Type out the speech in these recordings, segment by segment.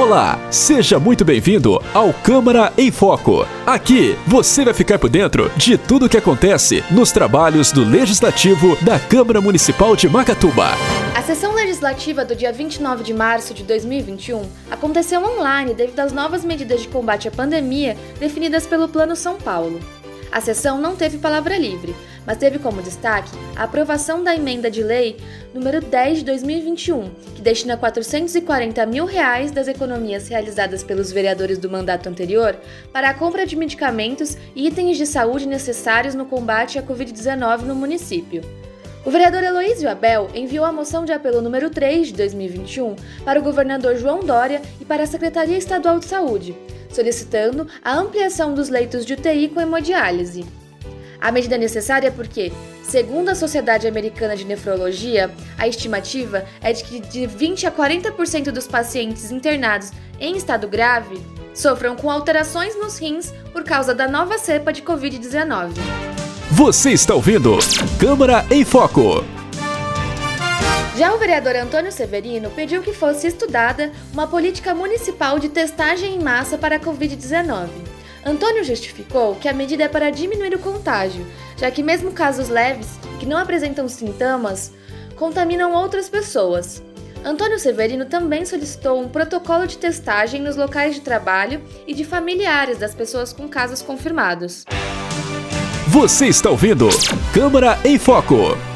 Olá, seja muito bem-vindo ao Câmara em Foco. Aqui você vai ficar por dentro de tudo o que acontece nos trabalhos do Legislativo da Câmara Municipal de Macatuba. A sessão legislativa do dia 29 de março de 2021 aconteceu online devido às novas medidas de combate à pandemia definidas pelo Plano São Paulo. A sessão não teve palavra livre, mas teve como destaque a aprovação da emenda de lei número 10 de 2021, que destina 440 mil reais das economias realizadas pelos vereadores do mandato anterior para a compra de medicamentos e itens de saúde necessários no combate à Covid-19 no município. O vereador Heloísio Abel enviou a moção de apelo número 3 de 2021 para o governador João Dória e para a Secretaria Estadual de Saúde, solicitando a ampliação dos leitos de UTI com hemodiálise. A medida é necessária porque, segundo a Sociedade Americana de Nefrologia, a estimativa é de que de 20 a 40% dos pacientes internados em estado grave sofram com alterações nos rins por causa da nova cepa de Covid-19. Você está ouvindo Câmara em Foco. Já o vereador Antônio Severino pediu que fosse estudada uma política municipal de testagem em massa para a Covid-19. Antônio justificou que a medida é para diminuir o contágio, já que, mesmo casos leves, que não apresentam sintomas, contaminam outras pessoas. Antônio Severino também solicitou um protocolo de testagem nos locais de trabalho e de familiares das pessoas com casos confirmados. Você está ouvindo Câmara em Foco.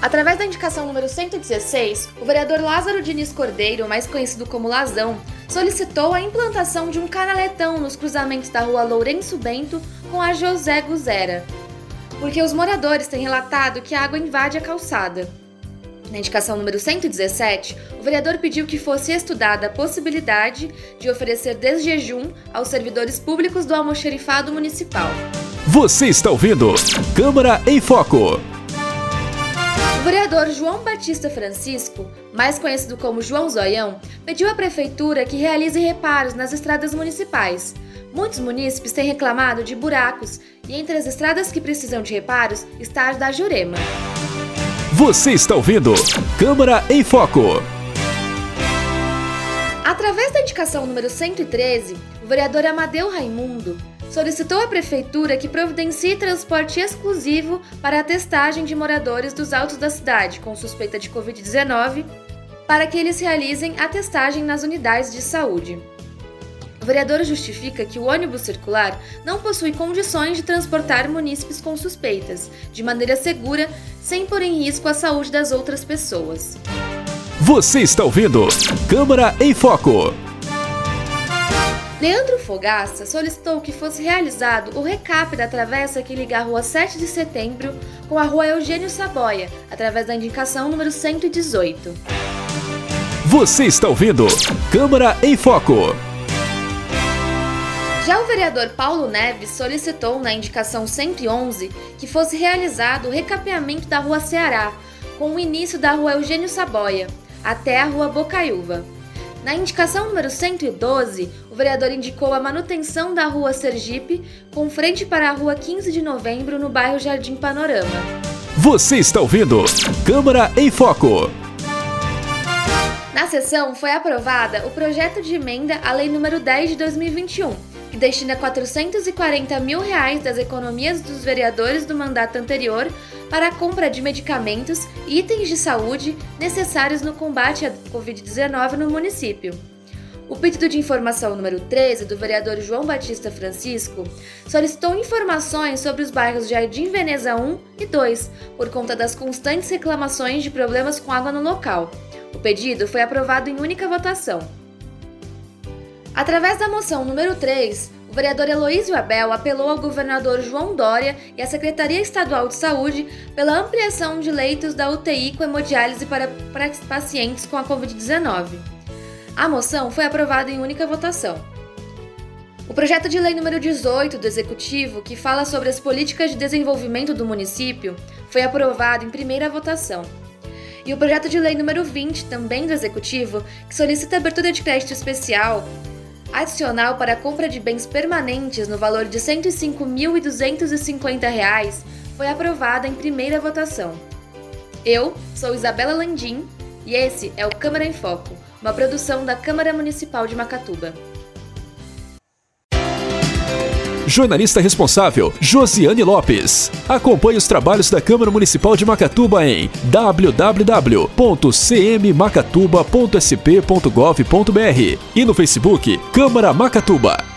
Através da indicação número 116, o vereador Lázaro Diniz Cordeiro, mais conhecido como Lazão, solicitou a implantação de um canaletão nos cruzamentos da rua Lourenço Bento com a José Guzera, porque os moradores têm relatado que a água invade a calçada. Na indicação número 117, o vereador pediu que fosse estudada a possibilidade de oferecer desjejum aos servidores públicos do almoxerifado municipal. Você está ouvindo Câmara em Foco. O vereador João Batista Francisco, mais conhecido como João Zoião, pediu à prefeitura que realize reparos nas estradas municipais. Muitos munícipes têm reclamado de buracos e entre as estradas que precisam de reparos está a da Jurema. Você está ouvindo Câmara em Foco. Através da indicação número 113, o vereador Amadeu Raimundo solicitou à prefeitura que providencie transporte exclusivo para a testagem de moradores dos altos da cidade com suspeita de Covid-19, para que eles realizem a testagem nas unidades de saúde. O vereador justifica que o ônibus circular não possui condições de transportar munícipes com suspeitas, de maneira segura, sem pôr em risco a saúde das outras pessoas. Você está ouvindo Câmara em Foco. Leandro Fogaça solicitou que fosse realizado o recap da travessa que liga a rua 7 de setembro com a rua Eugênio Saboia, através da indicação número 118. Você está ouvindo Câmara em Foco. Já o vereador Paulo Neves solicitou na indicação 111 que fosse realizado o recapeamento da rua Ceará, com o início da rua Eugênio Saboia, até a rua Bocaiúva. Na indicação número 112, o vereador indicou a manutenção da Rua Sergipe, com frente para a Rua 15 de Novembro, no bairro Jardim Panorama. Você está ouvindo Câmara em Foco. Na sessão foi aprovada o projeto de emenda à Lei número 10 de 2021, que destina 440 mil reais das economias dos vereadores do mandato anterior para a compra de medicamentos e itens de saúde necessários no combate à Covid-19 no município. O pedido de informação número 13 do vereador João Batista Francisco solicitou informações sobre os bairros Jardim Veneza 1 e 2, por conta das constantes reclamações de problemas com água no local. O pedido foi aprovado em única votação. Através da moção número 3, o vereador Heloísio Abel apelou ao governador João Dória e à Secretaria Estadual de Saúde pela ampliação de leitos da UTI com hemodiálise para, para pacientes com a Covid-19. A moção foi aprovada em única votação. O projeto de lei número 18 do Executivo, que fala sobre as políticas de desenvolvimento do município, foi aprovado em primeira votação. E o projeto de lei número 20, também do Executivo, que solicita abertura de crédito especial adicional para a compra de bens permanentes no valor de R$ 105.250 foi aprovada em primeira votação. Eu sou Isabela Landim E esse é o Câmara em Foco, uma produção da Câmara Municipal de Macatuba. Jornalista responsável, Josiane Lopes. Acompanhe os trabalhos da Câmara Municipal de Macatuba em www.cmmacatuba.sp.gov.br e no Facebook Câmara Macatuba.